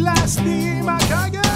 lastima, get